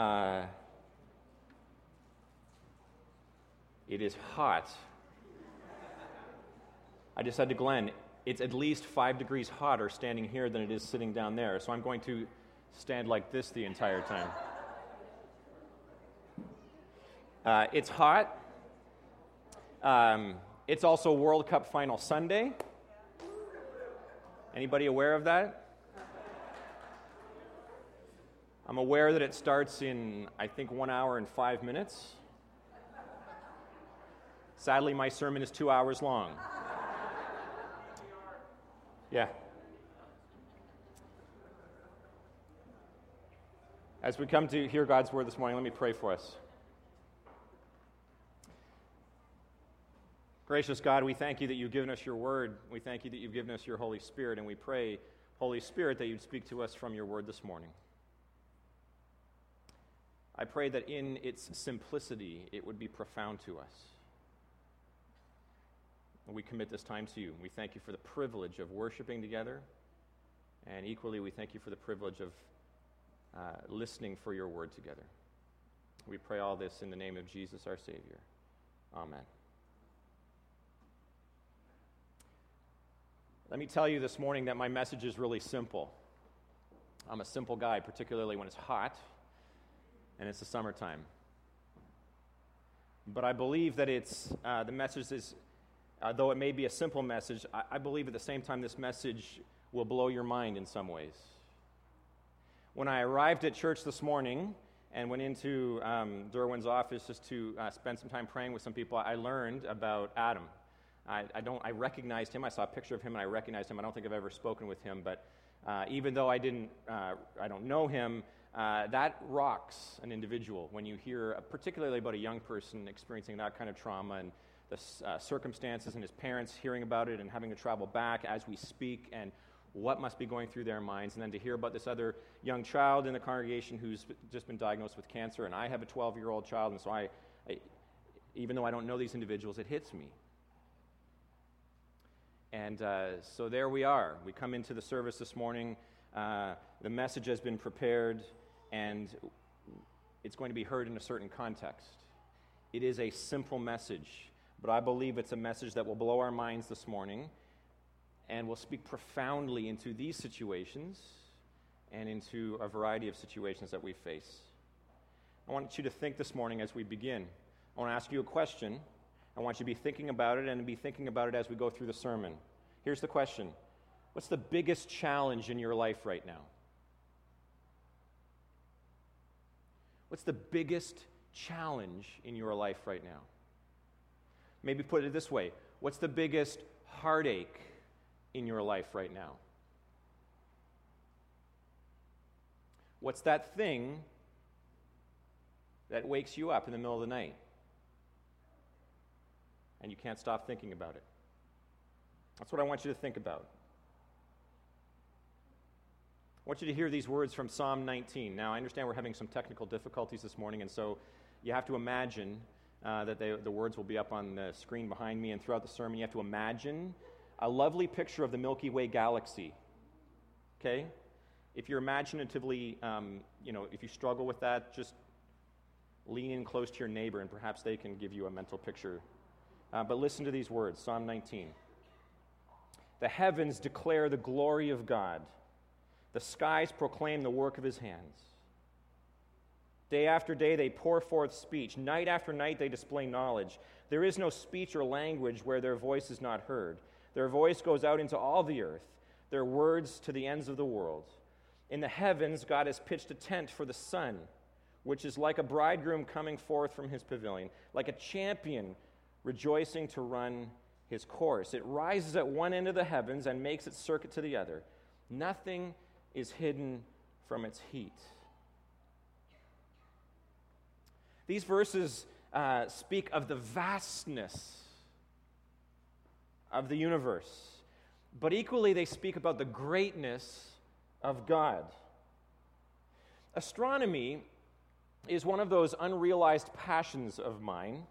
Uh, it is hot. I just said to Glenn, it's at least five degrees hotter standing here than it is sitting down there. So I'm going to stand like this the entire time. Uh, it's hot. Um, it's also World Cup final Sunday. Anybody aware of that? I'm aware that it starts in, I think, one hour and five minutes. Sadly, my sermon is two hours long. Yeah. As we come to hear God's word this morning, let me pray for us. Gracious God, we thank you that you've given us your word. We thank you that you've given us your Holy Spirit, and we pray, Holy Spirit, that you'd speak to us from your word this morning. I pray that in its simplicity, it would be profound to us. We commit this time to you. We thank you for the privilege of worshiping together. And equally, we thank you for the privilege of uh, listening for your word together. We pray all this in the name of Jesus, our Savior. Amen. Let me tell you this morning that my message is really simple. I'm a simple guy, particularly when it's hot and it's the summertime. But I believe that it's, uh, the message is uh, though it may be a simple message, I, I believe at the same time this message will blow your mind in some ways. When I arrived at church this morning and went into um, Derwin's office just to uh, spend some time praying with some people, I learned about Adam. I, I, don't, I recognized him. I saw a picture of him and I recognized him. I don't think I've ever spoken with him, but uh, even though I, didn't, uh, I don't know him, uh, that rocks an individual when you hear, particularly about a young person experiencing that kind of trauma and the uh, circumstances and his parents hearing about it and having to travel back as we speak and what must be going through their minds. And then to hear about this other young child in the congregation who's just been diagnosed with cancer. And I have a 12 year old child, and so I, I, even though I don't know these individuals, it hits me. And uh, so there we are. We come into the service this morning. Uh, the message has been prepared, and it's going to be heard in a certain context. It is a simple message but I believe it's a message that will blow our minds this morning and will speak profoundly into these situations and into a variety of situations that we face. I want you to think this morning as we begin. I want to ask you a question. I want you to be thinking about it and be thinking about it as we go through the sermon. Here's the question What's the biggest challenge in your life right now? What's the biggest challenge in your life right now? Maybe put it this way What's the biggest heartache in your life right now? What's that thing that wakes you up in the middle of the night and you can't stop thinking about it? That's what I want you to think about. I want you to hear these words from Psalm 19. Now, I understand we're having some technical difficulties this morning, and so you have to imagine uh, that they, the words will be up on the screen behind me. And throughout the sermon, you have to imagine a lovely picture of the Milky Way galaxy. Okay? If you're imaginatively, um, you know, if you struggle with that, just lean in close to your neighbor and perhaps they can give you a mental picture. Uh, but listen to these words Psalm 19. The heavens declare the glory of God, the skies proclaim the work of his hands. Day after day, they pour forth speech. Night after night, they display knowledge. There is no speech or language where their voice is not heard. Their voice goes out into all the earth, their words to the ends of the world. In the heavens, God has pitched a tent for the sun, which is like a bridegroom coming forth from his pavilion, like a champion rejoicing to run his course. It rises at one end of the heavens and makes its circuit to the other. Nothing is hidden from its heat. These verses uh, speak of the vastness of the universe, but equally they speak about the greatness of God. Astronomy is one of those unrealized passions of mine.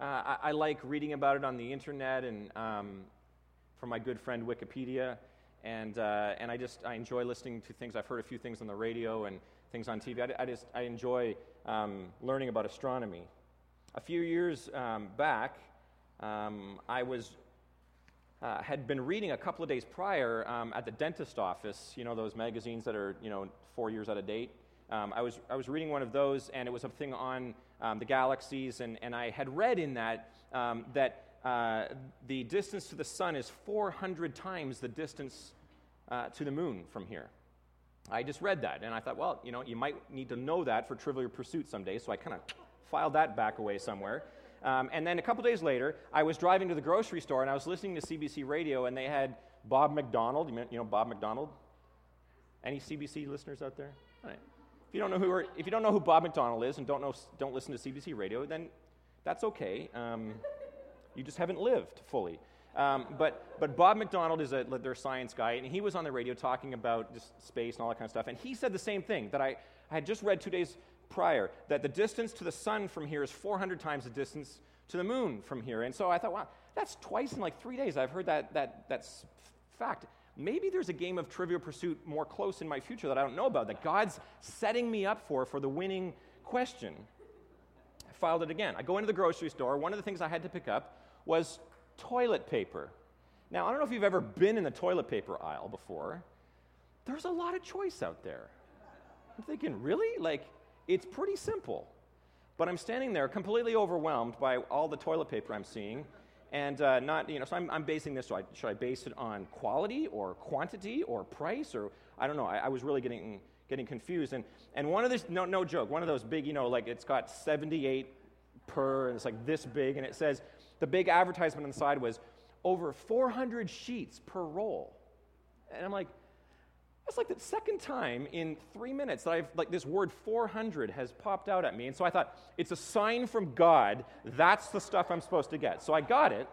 Uh, I, I, like reading about it on the internet and um, from my good friend Wikipedia, and, uh, and I just I enjoy listening to things. I've heard a few things on the radio, and things on TV. I, I just I enjoy um, learning about astronomy. A few years um, back, um, I was uh, had been reading a couple of days prior um, at the dentist office. You know those magazines that are you know four years out of date. Um, I was I was reading one of those, and it was a thing on um, the galaxies, and, and I had read in that that uh, the distance to the sun is 400 times the distance uh, to the moon from here. I just read that, and I thought, well, you know, you might need to know that for Trivial Pursuit someday, so I kind of filed that back away somewhere. Um, and then a couple days later, I was driving to the grocery store, and I was listening to CBC Radio, and they had Bob McDonald. You know Bob McDonald? Any CBC listeners out there? Right. If you don't know who, if you don't know who Bob McDonald is and don't know, don't listen to CBC Radio, then that's okay. Um, you just haven't lived fully. Um, but, but Bob McDonald is a, their science guy, and he was on the radio talking about just space and all that kind of stuff. And he said the same thing that I, I had just read two days prior that the distance to the sun from here is 400 times the distance to the moon from here. And so I thought, wow, that's twice in like three days I've heard that, that, that's fact. Maybe there's a game of Trivial Pursuit more close in my future that I don't know about, that God's setting me up for for the winning question. I filed it again. I go into the grocery store. One of the things I had to pick up was toilet paper. Now, I don't know if you've ever been in the toilet paper aisle before. There's a lot of choice out there. I'm thinking, really? Like, it's pretty simple. But I'm standing there completely overwhelmed by all the toilet paper I'm seeing. And uh, not, you know, so I'm, I'm basing this, so I, should I base it on quality or quantity or price or, I don't know. I, I was really getting, getting confused. And, and one of these, no, no joke, one of those big, you know, like it's got 78 per, and it's like this big, and it says the big advertisement on the side was over 400 sheets per roll. And I'm like, that's like the second time in three minutes that I've, like, this word 400 has popped out at me. And so I thought, it's a sign from God. That's the stuff I'm supposed to get. So I got it.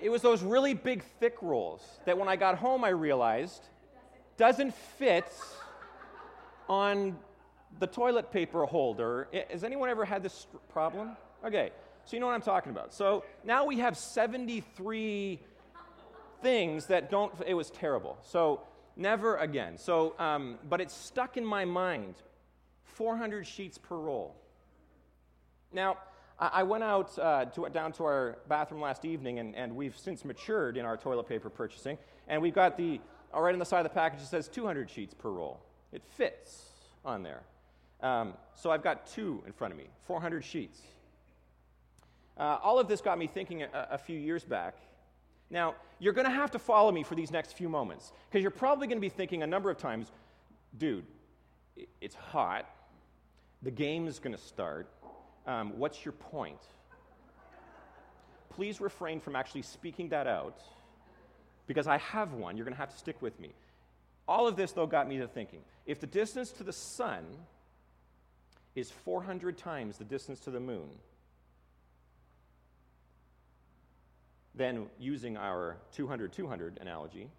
It was those really big, thick rolls that when I got home, I realized doesn't fit on the toilet paper holder. Has anyone ever had this problem? Okay, so you know what I'm talking about. So now we have 73 things that don't, it was terrible. So never again. So, um, but it's stuck in my mind 400 sheets per roll. Now, I went out uh, to, down to our bathroom last evening, and, and, we've since matured in our toilet paper purchasing. And we've got the, uh, right on the side of the package, it says 200 sheets per roll. It fits on there. Um, so I've got two in front of me, 400 sheets. Uh, all of this got me thinking a, a few years back. Now, you're going to have to follow me for these next few moments because you're probably going to be thinking a number of times, dude, it's hot. The game is going to start. Um, what's your point? Please refrain from actually speaking that out because I have one. You're going to have to stick with me. All of this, though, got me to thinking if the distance to the sun is 400 times the distance to the moon, Then, using our 200 200 analogy,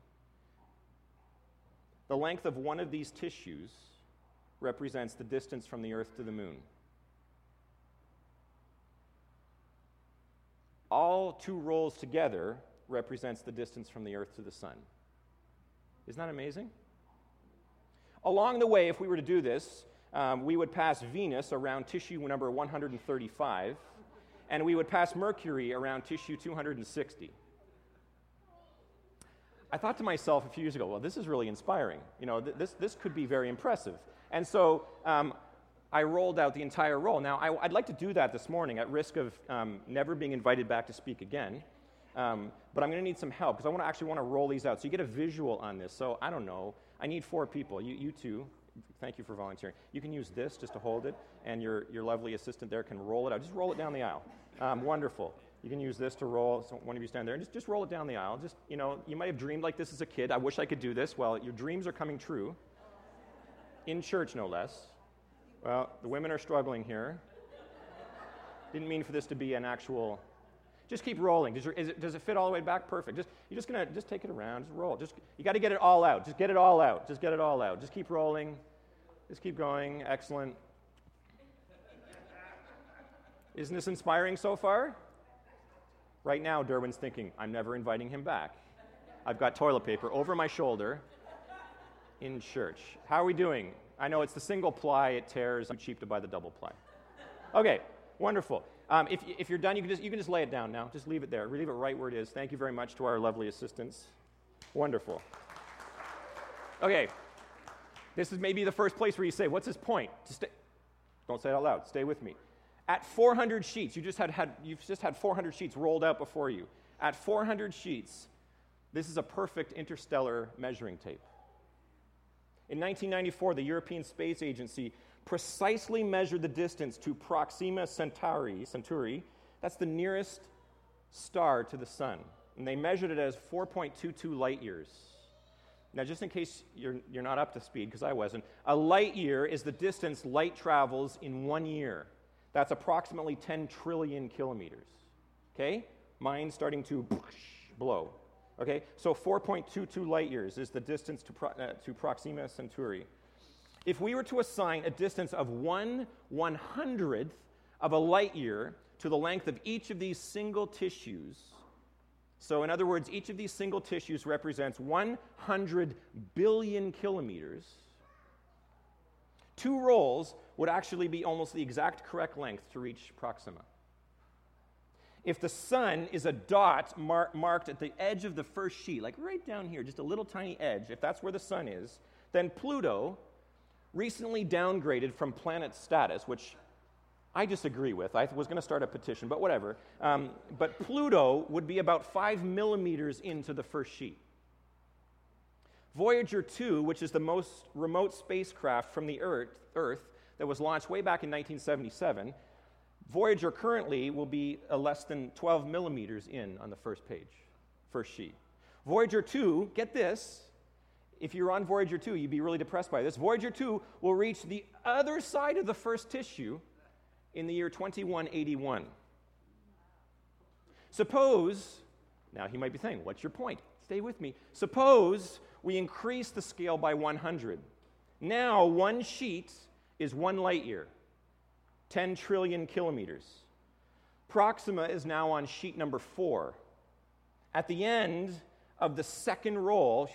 the length of one of these tissues represents the distance from the Earth to the moon. All two rolls together represents the distance from the Earth to the Sun. Isn't that amazing? Along the way, if we were to do this, um, we would pass Venus around tissue number 135 and we would pass Mercury around tissue 260. I thought to myself a few years ago, well, this is really inspiring. You know, th- this, this could be very impressive. And so um, I rolled out the entire roll. Now, I, would like to do that this morning at risk of um, never being invited back to speak again. Um, but I'm going to need some help because I want to actually want to roll these out so you get a visual on this. So I don't know. I need four people. You, you two, thank you for volunteering. You can use this just to hold it, and your, your lovely assistant there can roll it out. Just roll it down the aisle. Um, wonderful. You can use this to roll. So one of you stand there and just, just roll it down the aisle. Just, you know, you might have dreamed like this as a kid. I wish I could do this. Well, your dreams are coming true. In church, no less. Well, the women are struggling here. Didn't mean for this to be an actual. Just keep rolling. Does, your, it, does it fit all the way back? Perfect. Just, you're just gonna just take it around. Just roll. Just you got to get it all out. Just get it all out. Just get it all out. Just keep rolling. Just keep going. Excellent. Isn't this inspiring so far? Right now, Derwin's thinking, I'm never inviting him back. I've got toilet paper over my shoulder. in church. How are we doing? I know it's the single ply, it tears, too cheap to buy the double ply. Okay, wonderful. Um, if, if you're done, you can, just, you can just lay it down now. Just leave it there. Leave it right where it is. Thank you very much to our lovely assistants. Wonderful. Okay, this is maybe the first place where you say, What's his point? Stay. Don't say it out loud. Stay with me. At 400 sheets, you just had, had, you've just had 400 sheets rolled out before you. At 400 sheets, this is a perfect interstellar measuring tape. In 1994, the European Space Agency precisely measured the distance to Proxima Centauri, Centauri. That's the nearest star to the sun. And they measured it as 4.22 light years. Now, just in case you're, you're not up to speed, because I wasn't, a light year is the distance light travels in one year. That's approximately 10 trillion kilometers. Okay? Mind starting to blow. Okay? So 4.22 light years is the distance to, Pro- uh, to Proxima Centauri. If we were to assign a distance of one one hundredth of a light year to the length of each of these single tissues, so in other words, each of these single tissues represents 100 billion kilometers, two rolls would actually be almost the exact correct length to reach Proxima. If the sun is a dot mar- marked at the edge of the first sheet, like right down here, just a little tiny edge, if that's where the sun is, then Pluto recently downgraded from planet status, which I disagree with. I was going to start a petition, but whatever. Um, but Pluto would be about five millimeters into the first sheet. Voyager 2, which is the most remote spacecraft from the Earth, Earth that was launched way back in 1977, Voyager currently will be less than 12 millimeters in on the first page, first sheet. Voyager 2, get this, if you're on Voyager 2, you'd be really depressed by this. Voyager 2 will reach the other side of the first tissue in the year 2181. Suppose, now he might be saying, What's your point? Stay with me. Suppose we increase the scale by 100. Now, one sheet is one light year, 10 trillion kilometers. Proxima is now on sheet number four. At the end, of the second roll,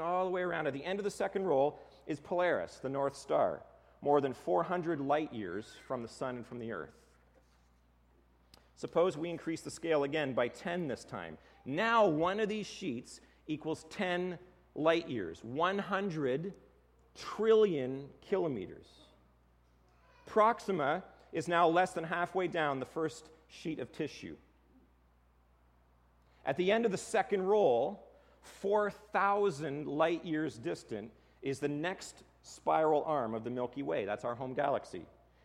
all the way around, at the end of the second roll, is Polaris, the North Star, more than 400 light years from the sun and from the earth. Suppose we increase the scale again by 10 this time. Now, one of these sheets equals 10 light years, 100 trillion kilometers. Proxima is now less than halfway down the first sheet of tissue. At the end of the second roll, 4,000 light years distant, is the next spiral arm of the Milky Way. That's our home galaxy.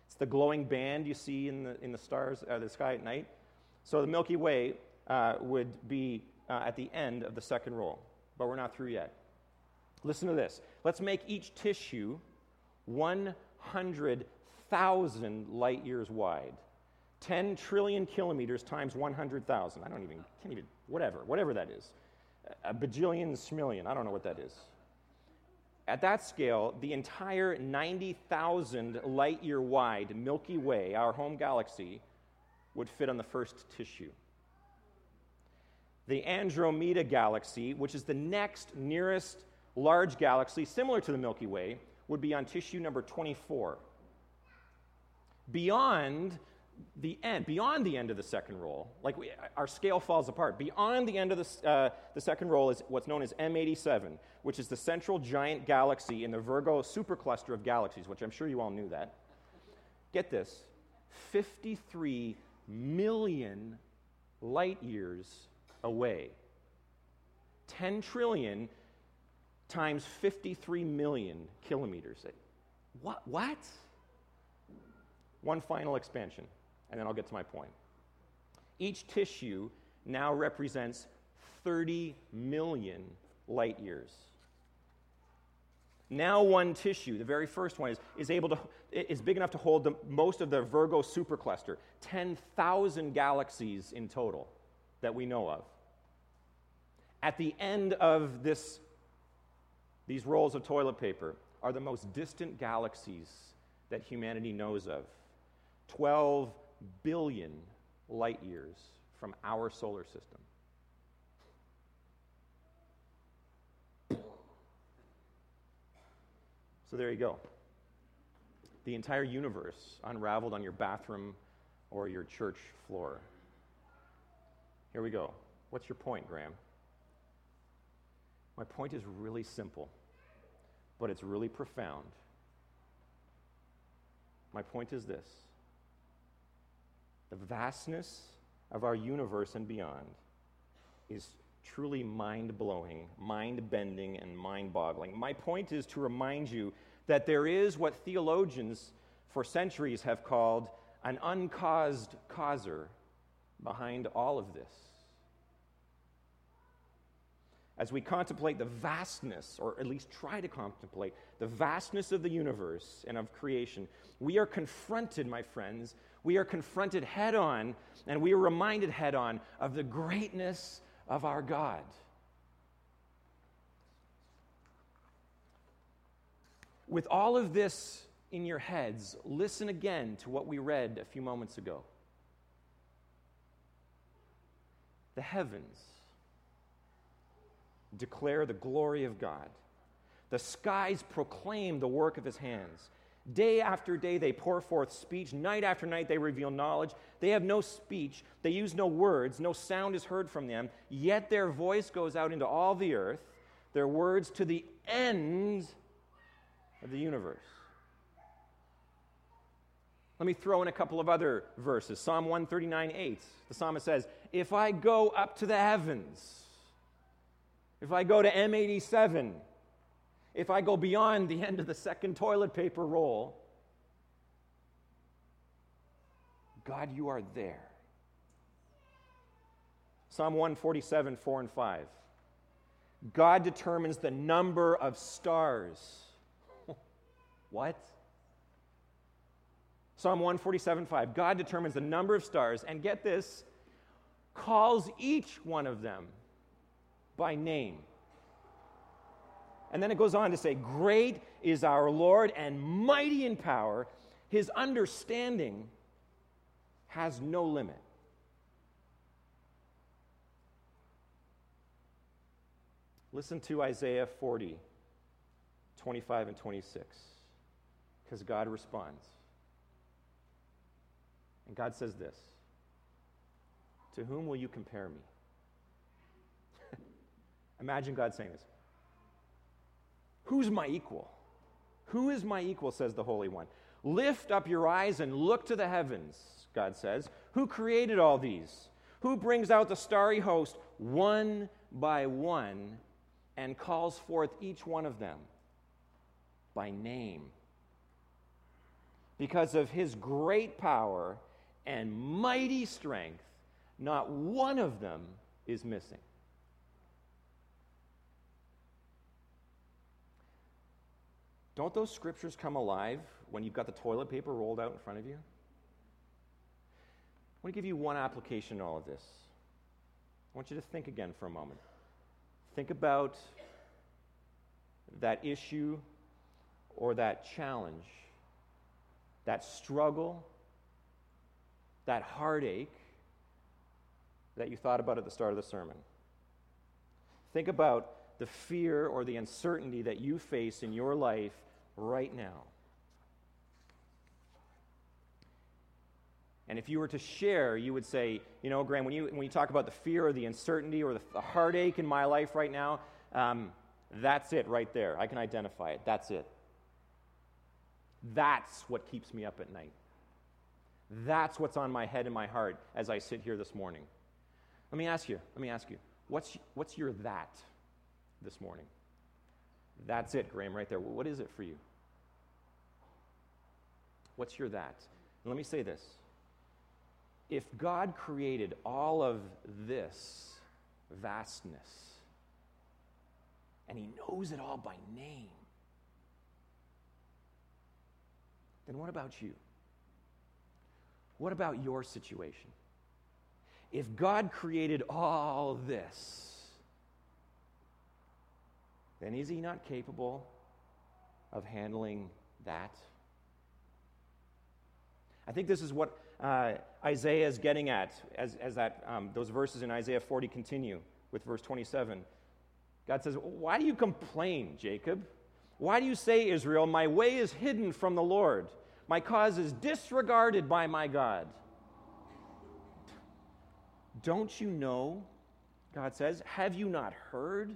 It's the glowing band you see in the, in the stars, uh, the sky at night. So the Milky Way uh, would be uh, at the end of the second roll, but we're not through yet. Listen to this. Let's make each tissue 100,000 light years wide. 10 trillion kilometers times 100,000. I don't even, can't even, whatever, whatever that is. A bajillion, smillion, I don't know what that is. At that scale, the entire 90,000 light year wide Milky Way, our home galaxy, would fit on the first tissue. The Andromeda galaxy, which is the next nearest large galaxy similar to the Milky Way, would be on tissue number 24. Beyond the end, beyond the end of the second roll, like we, our scale falls apart. Beyond the end of the, uh, the second roll is what's known as M87, which is the central giant galaxy in the Virgo supercluster of galaxies, which I'm sure you all knew that. Get this 53 million light years away. 10 trillion times 53 million kilometers. What? What? One final expansion and then I'll get to my point. Each tissue now represents 30 million light years. Now, one tissue, the very first one, is, is able to is big enough to hold the, most of the Virgo supercluster, 10,000 galaxies in total that we know of. At the end of this, these rolls of toilet paper are the most distant galaxies that humanity knows of. 12 billion light years from our solar system. So there you go. The entire universe unraveled on your bathroom or your church floor. Here we go. What's your point, Graeme? My point is really simple, but it's really profound. My point is this the vastness of our universe and beyond is truly mind blowing, mind bending, and mind boggling. My point is to remind you that there is what theologians for centuries have called an uncaused causer behind all of this. As we contemplate the vastness, or at least try to contemplate the vastness of the universe and of creation, we are confronted, my friends, we are confronted head on, and we are reminded head on of the greatness of our God. With all of this in your heads, listen again to what we read a few moments ago. The heavens declare the glory of God, the skies proclaim the work of his hands. Day after day, they pour forth speech. Night after night, they reveal knowledge. They have no speech. They use no words. No sound is heard from them. Yet their voice goes out into all the earth, their words to the ends of the universe. Let me throw in a couple of other verses. Psalm 139 8. The psalmist says, If I go up to the heavens, if I go to M87, if I go beyond the end of the second toilet paper roll, God, you are there. Psalm 147, 4 and 5. God determines the number of stars. what? Psalm 147, 5. God determines the number of stars, and get this, calls each one of them by name. And then it goes on to say, Great is our Lord and mighty in power. His understanding has no limit. Listen to Isaiah 40, 25 and 26, because God responds. And God says this To whom will you compare me? Imagine God saying this Who's my equal? Who is my equal, says the Holy One? Lift up your eyes and look to the heavens, God says. Who created all these? Who brings out the starry host one by one and calls forth each one of them by name? Because of his great power and mighty strength, not one of them is missing. Don't those scriptures come alive when you've got the toilet paper rolled out in front of you? I want to give you one application in all of this. I want you to think again for a moment. Think about that issue or that challenge, that struggle, that heartache that you thought about at the start of the sermon. Think about the fear or the uncertainty that you face in your life right now. And if you were to share, you would say, you know, Graeme, when you, when you talk about the fear or the uncertainty or the, the heartache in my life right now, um, that's it right there. I can identify it. That's it. That's what keeps me up at night. That's what's on my head and my heart as I sit here this morning. Let me ask you, let me ask you, what's, what's your that this morning? That's it, Graeme, right there. What is it for you? What's your that? And let me say this. If God created all of this vastness, and He knows it all by name, then what about you? What about your situation? If God created all this, then is He not capable of handling that? I think this is what uh, Isaiah is getting at as, as that, um, those verses in Isaiah 40 continue with verse 27. God says, Why do you complain, Jacob? Why do you say, Israel, my way is hidden from the Lord? My cause is disregarded by my God. Don't you know, God says, have you not heard?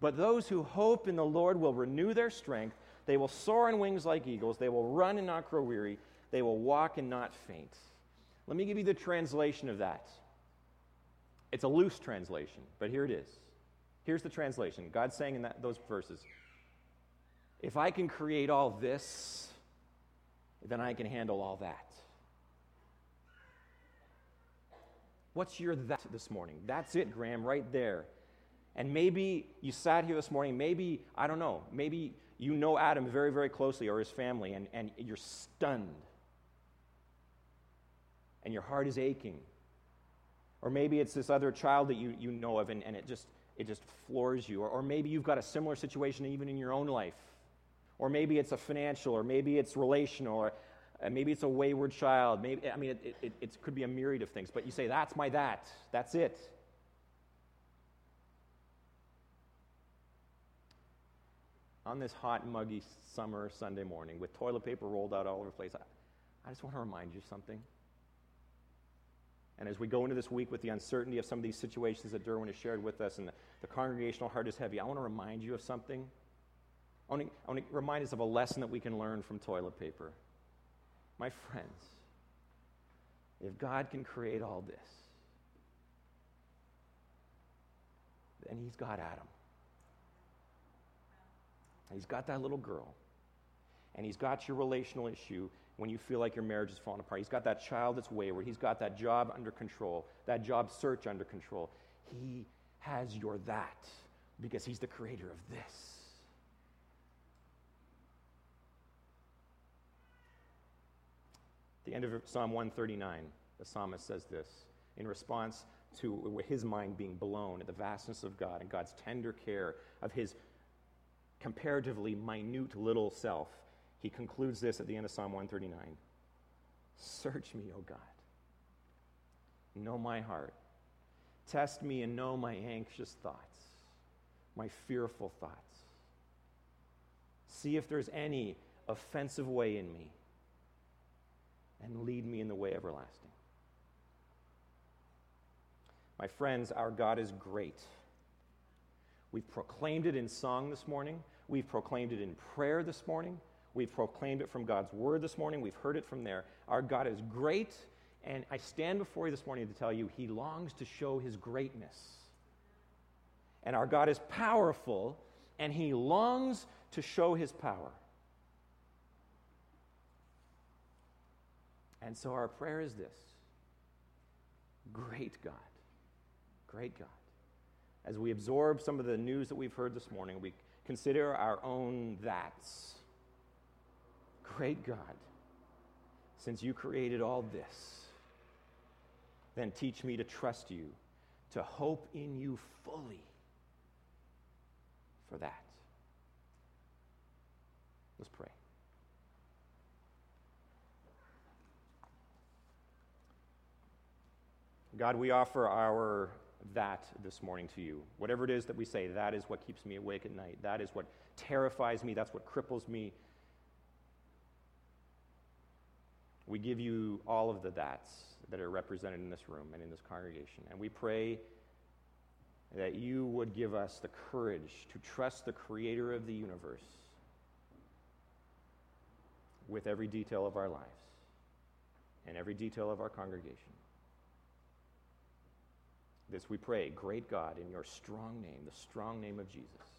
but those who hope in the Lord will renew their strength. They will soar on wings like eagles. They will run and not grow weary. They will walk and not faint. Let me give you the translation of that. It's a loose translation, but here it is. Here's the translation God's saying in that, those verses If I can create all this, then I can handle all that. What's your that this morning? That's it, Graeme, right there. And maybe you sat here this morning, maybe, I don't know, maybe you know Adam very, very closely or his family, and, and you're stunned. And your heart is aching. Or maybe it's this other child that you, you know of and, and it, just, it just floors you. Or, or maybe you've got a similar situation even in your own life. Or maybe it's a financial, or maybe it's relational, or uh, maybe it's a wayward child. Maybe, I mean, it, it, it could be a myriad of things. But you say, that's my that. That's it. On this hot, muggy summer Sunday morning with toilet paper rolled out all over the place, I, I just want to remind you something. And as we go into this week with the uncertainty of some of these situations that Derwin has shared with us and the, the congregational heart is heavy, I want to remind you of something. I want, to, I want to remind us of a lesson that we can learn from toilet paper. My friends, if God can create all this, then He's got Adam. He's got that little girl. And He's got your relational issue when you feel like your marriage is falling apart. He's got that child that's wayward. He's got that job under control, that job search under control. He has your that because He's the creator of this. The end of Psalm 139, the psalmist says this in response to his mind being blown at the vastness of God and God's tender care of his comparatively minute little self. He concludes this at the end of Psalm 139 Search me, O God. Know my heart. Test me and know my anxious thoughts, my fearful thoughts. See if there's any offensive way in me, and lead me in the way everlasting. My friends, our God is great. We've proclaimed it in song this morning. We've proclaimed it in prayer this morning. We've proclaimed it from God's word this morning. We've heard it from there. Our God is great, and I stand before you this morning to tell you he longs to show his greatness. And our God is powerful, and he longs to show his power. And so our prayer is this Great God, great God. As we absorb some of the news that we've heard this morning, we consider our own that's Great God, since you created all this, then teach me to trust you, to hope in you fully for that. Let's pray. God, we offer our that this morning to you. Whatever it is that we say, that is what keeps me awake at night. That is what terrifies me. That's what cripples me. We give you all of the that's that are represented in this room and in this congregation. And we pray that you would give us the courage to trust the creator of the universe with every detail of our lives and every detail of our congregation. This we pray, great God, in your strong name, the strong name of Jesus.